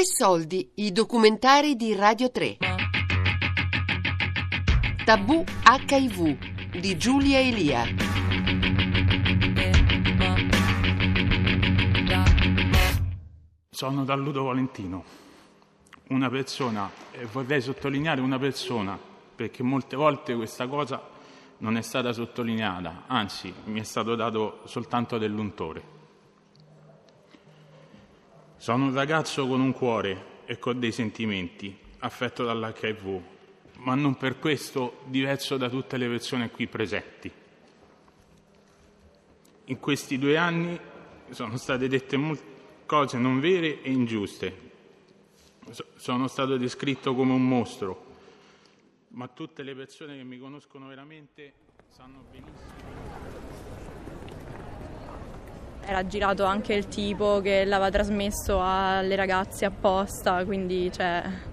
Tre soldi, i documentari di Radio 3. Tabù HIV di Giulia Elia. Sono da Ludo Valentino, una persona, e vorrei sottolineare una persona, perché molte volte questa cosa non è stata sottolineata, anzi mi è stato dato soltanto dell'untore. Sono un ragazzo con un cuore e con dei sentimenti, affetto dall'HIV, ma non per questo diverso da tutte le persone qui presenti. In questi due anni sono state dette molte cose non vere e ingiuste. Sono stato descritto come un mostro, ma tutte le persone che mi conoscono veramente sanno benissimo era girato anche il tipo che l'aveva trasmesso alle ragazze apposta, quindi cioè...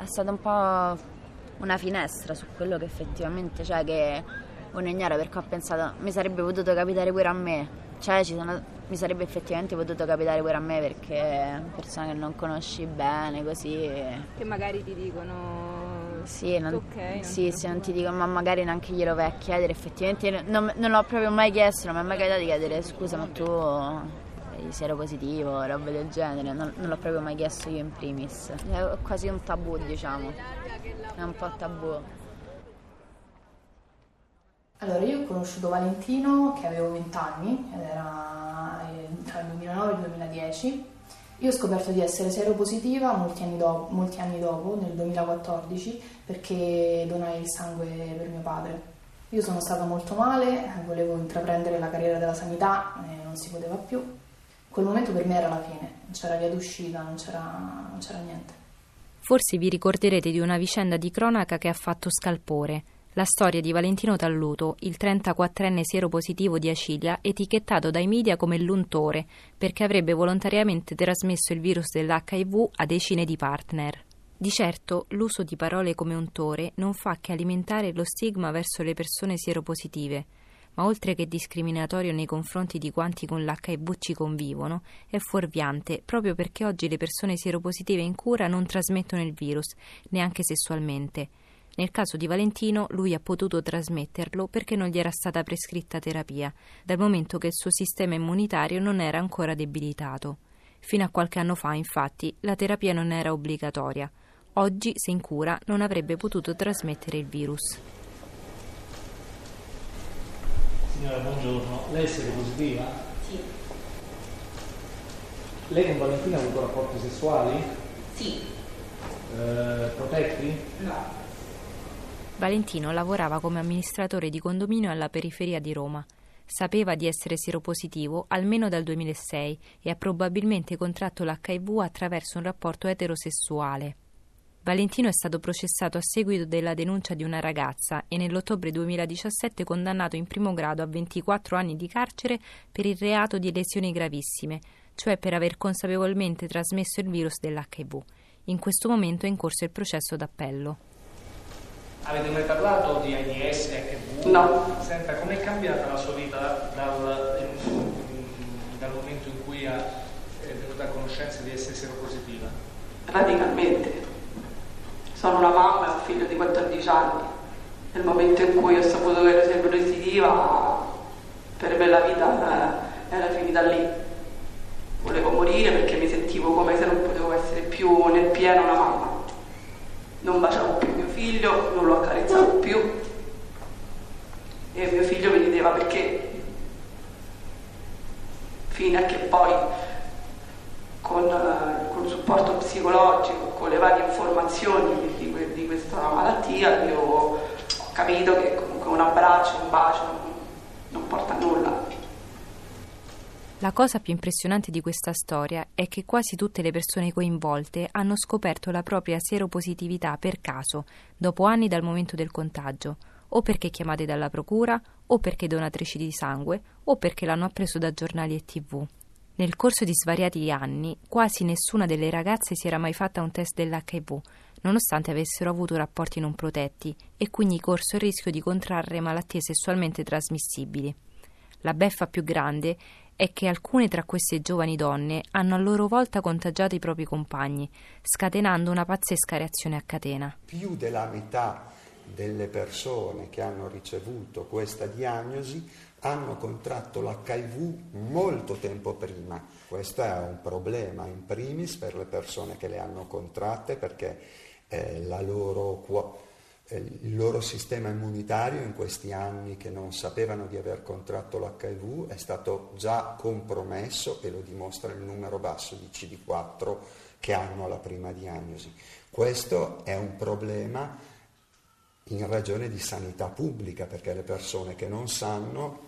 È stata un po' una finestra su quello che effettivamente, cioè che uno ignora perché ho pensato mi sarebbe potuto capitare pure a me, cioè sono, mi sarebbe effettivamente potuto capitare pure a me perché persone che non conosci bene così... Che magari ti dicono sì, non, okay, sì, se non ti dico, ma magari neanche glielo vai a chiedere, effettivamente non, non l'ho proprio mai chiesto, non mi è mai capitato di chiedere scusa ma tu sei positivo, roba del genere, non, non, l'ho proprio mai chiesto io in primis. È quasi un tabù, diciamo. È un po' tabù. Allora, io ho conosciuto Valentino che avevo 20 anni, ed era tra il 2009 e il 2010 io ho scoperto di essere seropositiva molti anni, dopo, molti anni dopo, nel 2014, perché donai il sangue per mio padre. Io sono stata molto male, volevo intraprendere la carriera della sanità e non si poteva più. Quel momento per me era la fine, non c'era via d'uscita, non c'era, non c'era niente. Forse vi ricorderete di una vicenda di cronaca che ha fatto scalpore la storia di Valentino Talluto, il 34enne sieropositivo di Acilia, etichettato dai media come l'untore perché avrebbe volontariamente trasmesso il virus dell'HIV a decine di partner. Di certo, l'uso di parole come untore non fa che alimentare lo stigma verso le persone sieropositive, ma oltre che discriminatorio nei confronti di quanti con l'HIV ci convivono, è fuorviante proprio perché oggi le persone sieropositive in cura non trasmettono il virus, neanche sessualmente. Nel caso di Valentino lui ha potuto trasmetterlo perché non gli era stata prescritta terapia, dal momento che il suo sistema immunitario non era ancora debilitato. Fino a qualche anno fa, infatti, la terapia non era obbligatoria. Oggi, se in cura, non avrebbe potuto trasmettere il virus. Signora, buongiorno. Lei è positiva? Sì. Lei con Valentino ha avuto rapporti sessuali? Sì. Eh, protetti? No. Valentino lavorava come amministratore di condominio alla periferia di Roma. Sapeva di essere seropositivo almeno dal 2006 e ha probabilmente contratto l'HIV attraverso un rapporto eterosessuale. Valentino è stato processato a seguito della denuncia di una ragazza e nell'ottobre 2017 condannato in primo grado a 24 anni di carcere per il reato di lesioni gravissime, cioè per aver consapevolmente trasmesso il virus dell'HIV. In questo momento è in corso il processo d'appello. Avete mai parlato di AIDS e HIV? No. Senta, com'è cambiata la sua vita dal, dal momento in cui è venuta a conoscenza di essere seropositiva? Radicalmente. Sono una mamma e un figlio di 14 anni. Nel momento in cui ho saputo che ero seropositiva, per me la vita era finita lì. Volevo morire perché mi sentivo come se non potevo essere più nel pieno una mamma. Non baciavo più figlio non lo accarezzavo più. E mio figlio mi rideva perché fino a che poi con, uh, con il supporto psicologico, con le varie informazioni di, di, di questa malattia, io ho capito che comunque un abbraccio, un bacio non porta a nulla. La cosa più impressionante di questa storia è che quasi tutte le persone coinvolte hanno scoperto la propria seropositività per caso, dopo anni dal momento del contagio, o perché chiamate dalla procura, o perché donatrici di sangue, o perché l'hanno appreso da giornali e tv. Nel corso di svariati anni, quasi nessuna delle ragazze si era mai fatta un test dell'HIV, nonostante avessero avuto rapporti non protetti e quindi corso il rischio di contrarre malattie sessualmente trasmissibili. La beffa più grande è che alcune tra queste giovani donne hanno a loro volta contagiato i propri compagni, scatenando una pazzesca reazione a catena. Più della metà delle persone che hanno ricevuto questa diagnosi hanno contratto l'HIV molto tempo prima. Questo è un problema in primis per le persone che le hanno contratte perché eh, loro, eh, il loro sistema immunitario in questi anni che non sapevano di aver contratto l'HIV è stato già compromesso e lo dimostra il numero basso di CD4 che hanno alla prima diagnosi. Questo è un problema in ragione di sanità pubblica perché le persone che non sanno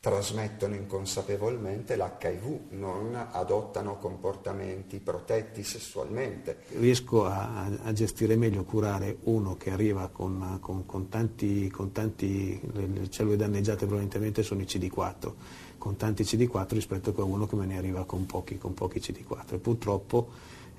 trasmettono inconsapevolmente l'HIV, non adottano comportamenti protetti sessualmente. Riesco a, a gestire meglio, curare uno che arriva con, con, con, tanti, con tanti, le cellule danneggiate probabilmente sono i CD4, con tanti CD4 rispetto a uno che me ne arriva con pochi, con pochi CD4. E purtroppo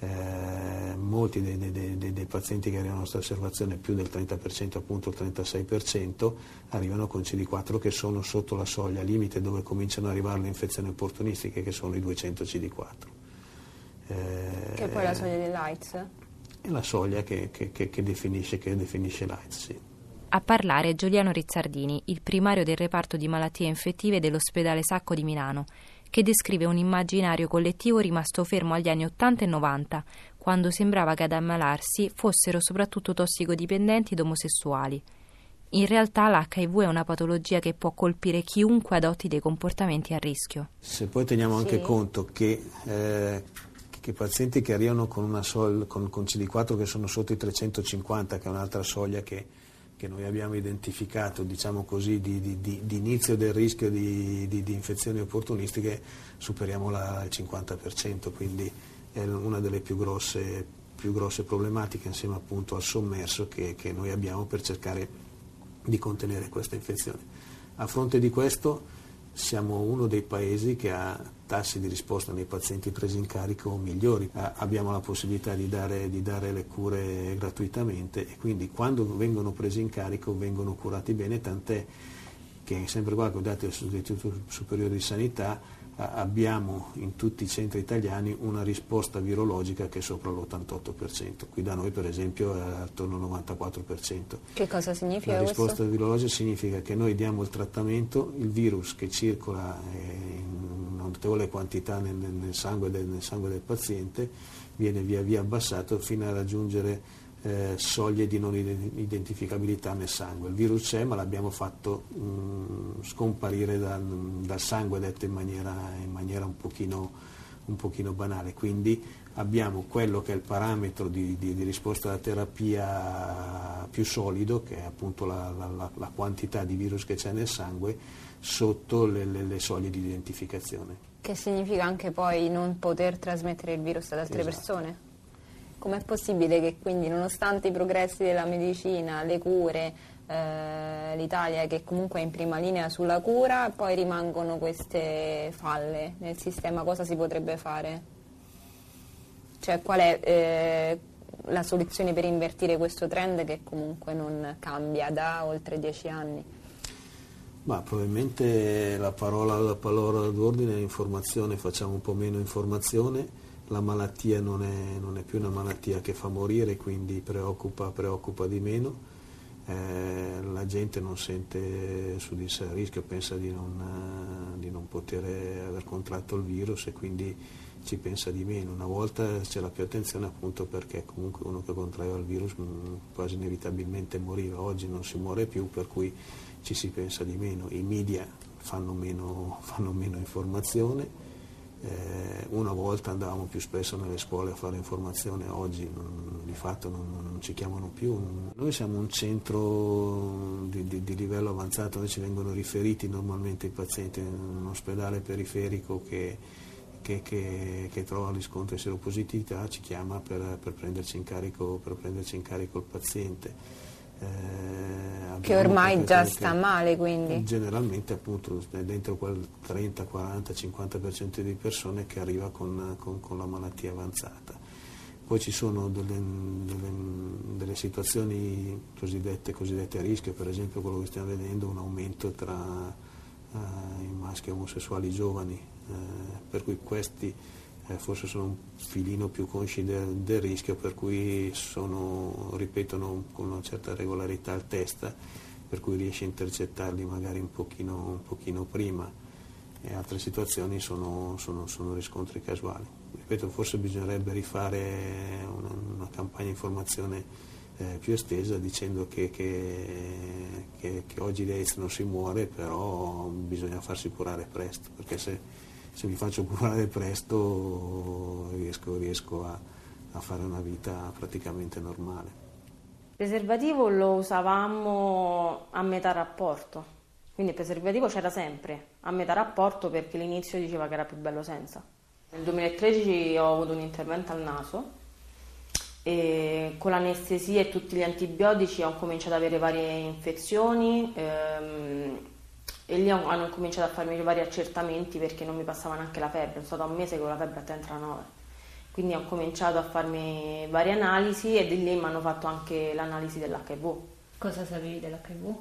eh, molti dei, dei, dei, dei, pazienti che arrivano alla nostra osservazione, più del 30%, appunto il 36%, arrivano con CD4 che sono sotto la soglia limite dove cominciano ad arrivare le infezioni opportunistiche che sono i 200 CD4. Eh, che è poi la soglia dell'AIDS? È la soglia che, che, che, che definisce, definisce l'AIDS, sì. A parlare Giuliano Rizzardini, il primario del reparto di malattie infettive dell'ospedale Sacco di Milano, che descrive un immaginario collettivo rimasto fermo agli anni 80 e 90, quando sembrava che ad ammalarsi fossero soprattutto tossicodipendenti ed omosessuali. In realtà l'HIV è una patologia che può colpire chiunque adotti dei comportamenti a rischio. Se poi teniamo anche sì. conto che, eh, che pazienti che arrivano con, sol, con, con CD4 che sono sotto i 350, che è un'altra soglia che che noi abbiamo identificato diciamo così, di, di, di, di, inizio del rischio di, infezioni opportunistiche superiamo la, il 50%, quindi è una delle più grosse, più grosse problematiche insieme appunto al sommerso che, che noi abbiamo per cercare di contenere questa infezione. A fronte di questo siamo uno dei paesi che ha tassi di risposta nei pazienti presi in carico migliori, abbiamo la possibilità di dare, di dare, le cure gratuitamente e quindi quando vengono presi in carico vengono curati bene, tant'è che sempre qua con i dati dell'Istituto Superiore di Sanità abbiamo in tutti i centri italiani una risposta virologica che è sopra l'88%, qui da noi per esempio è attorno al 94%. Che cosa significa La risposta questo? virologica significa che noi diamo il trattamento, il virus che circola in una notevole quantità nel, nel, sangue, del, nel sangue del paziente viene via via abbassato fino a raggiungere eh, soglie di non identificabilità nel sangue. Il virus c'è ma l'abbiamo fatto mh, mm, scomparire dal, dal, sangue, detto in maniera, in maniera un, pochino, un, pochino, banale. Quindi abbiamo quello che è il parametro di, di, di risposta alla terapia più solido, che è appunto la, la, la quantità di virus che c'è nel sangue, sotto le, le, le, soglie di identificazione. Che significa anche poi non poter trasmettere il virus ad altre esatto. persone? Com'è possibile che quindi nonostante i progressi della medicina, le cure, eh, l'Italia che comunque è in prima linea sulla cura, poi rimangono queste falle nel sistema? Cosa si potrebbe fare? Cioè qual è eh, la soluzione per invertire questo trend che comunque non cambia da oltre dieci anni? Ma probabilmente la parola, la parola d'ordine è informazione, facciamo un po' meno informazione la malattia non è, non è, più una malattia che fa morire, quindi preoccupa, preoccupa di meno, eh, la gente non sente su di sé il rischio, pensa di non, di non, poter aver contratto il virus e quindi ci pensa di meno. Una volta c'era più attenzione appunto perché comunque uno che contraeva il virus mm, quasi inevitabilmente moriva, oggi non si muore più per cui ci si pensa di meno, i media fanno meno, fanno meno informazione eh, una volta andavamo più spesso nelle scuole a fare informazione, oggi non, di fatto non, non, ci chiamano più. Noi siamo un centro di, di, di, livello avanzato dove ci vengono riferiti normalmente i pazienti, un ospedale periferico che, che, che, che trova riscontro di seropositività ci chiama per, per, prenderci carico, per prenderci in carico il paziente. Eh, che ormai già sta male quindi? Generalmente appunto è dentro quel 30, 40, 50% di persone che arriva con, con, con la malattia avanzata. Poi ci sono delle, delle, delle situazioni cosiddette, cosiddette, a rischio, per esempio quello che stiamo vedendo, un aumento tra eh, in maschi omosessuali giovani, eh, per cui questi forse sono un filino più consci del, del, rischio, per cui sono, ripetono con una certa regolarità il test, per cui riesce a intercettarli magari un pochino, un pochino prima e altre situazioni sono, sono, sono, riscontri casuali. Ripeto, forse bisognerebbe rifare una, una campagna di informazione eh, più estesa dicendo che, che, che, che oggi di AIDS non si muore, però bisogna farsi curare presto, perché se, se mi faccio curare presto riesco, riesco a, a fare una vita praticamente normale. Il preservativo lo usavamo a metà rapporto, quindi il preservativo c'era sempre, a metà rapporto perché l'inizio diceva che era più bello senza. Nel 2013 ho avuto un intervento al naso e con l'anestesia e tutti gli antibiotici ho cominciato ad avere varie infezioni ehm, e lì hanno cominciato a farmi vari accertamenti perché non mi passava neanche la febbre, sono stata un mese con la febbre a 39. Quindi ho cominciato a farmi varie analisi e di lì mi hanno fatto anche l'analisi dell'HIV. Cosa sapevi dell'HIV?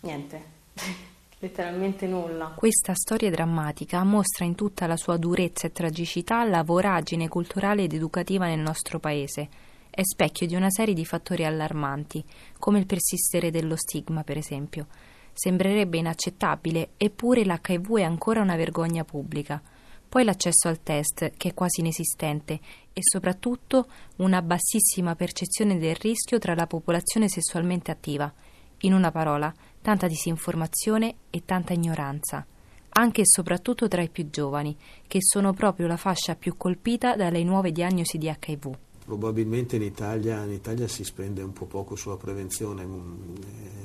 Niente, letteralmente nulla. Questa storia drammatica mostra in tutta la sua durezza e tragicità la voragine culturale ed educativa nel nostro paese. È specchio di una serie di fattori allarmanti, come il persistere dello stigma, per esempio. Sembrerebbe inaccettabile, eppure l'HIV è ancora una vergogna pubblica. Poi l'accesso al test, che è quasi inesistente, e soprattutto una bassissima percezione del rischio tra la popolazione sessualmente attiva. In una parola, tanta disinformazione e tanta ignoranza, anche e soprattutto tra i più giovani, che sono proprio la fascia più colpita dalle nuove diagnosi di HIV. Probabilmente in Italia, in Italia si spende un po' poco sulla prevenzione, mm,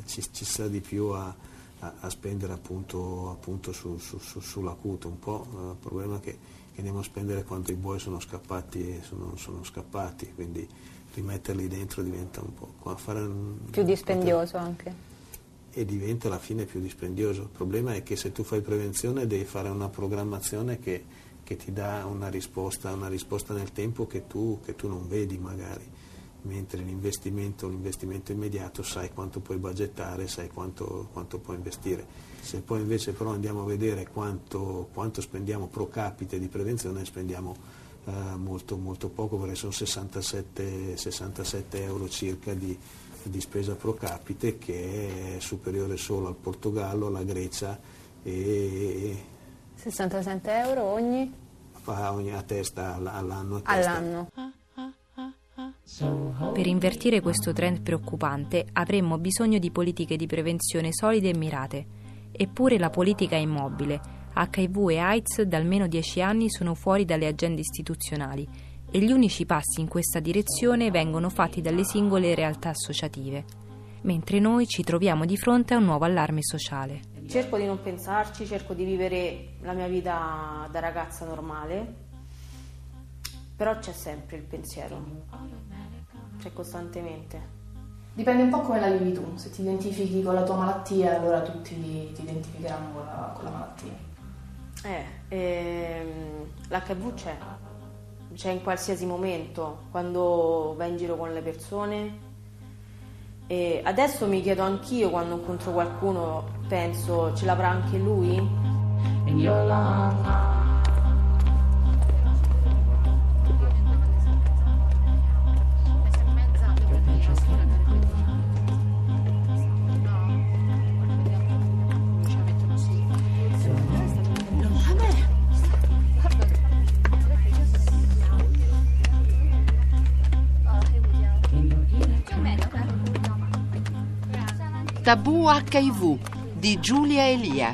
ci, ci sta di più a, a, a spendere appunto, appunto su, su, su, sull'acuto, un po' eh, il problema è che, che andiamo a spendere quando i buoi sono scappati, sono, sono scappati, quindi rimetterli dentro diventa un po'... Un, più dispendioso anche. E diventa alla fine più dispendioso. Il problema è che se tu fai prevenzione devi fare una programmazione che, che ti dà una risposta, una risposta, nel tempo che tu, che tu non vedi magari, mentre l'investimento, l'investimento, immediato sai quanto puoi budgettare, sai quanto, quanto, puoi investire. Se poi invece però andiamo a vedere quanto, quanto spendiamo pro capite di prevenzione, spendiamo eh, molto, molto poco perché sono 67, 67 euro circa di di spesa pro capite che è superiore solo al Portogallo, alla Grecia e 67 euro ogni? ogni a testa all'anno. A testa. all'anno. Per invertire questo trend preoccupante avremmo bisogno di politiche di prevenzione solide e mirate. Eppure la politica è immobile. HIV e AIDS da almeno dieci anni sono fuori dalle agende istituzionali e gli unici passi in questa direzione vengono fatti dalle singole realtà associative, mentre noi ci troviamo di fronte a un nuovo allarme sociale. Cerco di non pensarci, cerco di vivere la mia vita da ragazza normale, però c'è sempre il pensiero, c'è costantemente. Dipende un po' come la vivi tu, se ti identifichi con la tua malattia allora tutti ti identificheranno con la, con la malattia. Eh, ehm, l'HIV c'è, c'è in qualsiasi momento, quando vai in giro con le persone. E adesso mi chiedo anch'io quando incontro qualcuno, penso, ce l'avrà anche lui? Tabù HIV di Giulia Elia.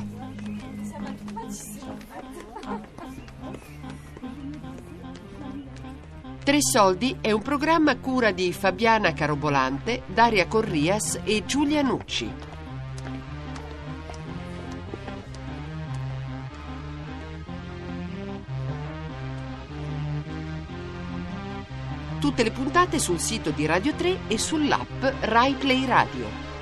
Tre soldi è un programma a cura di Fabiana Carobolante, Daria Corrias e Giulia Nucci. Tutte le puntate sul sito di Radio 3 e sull'app Rai Play Radio.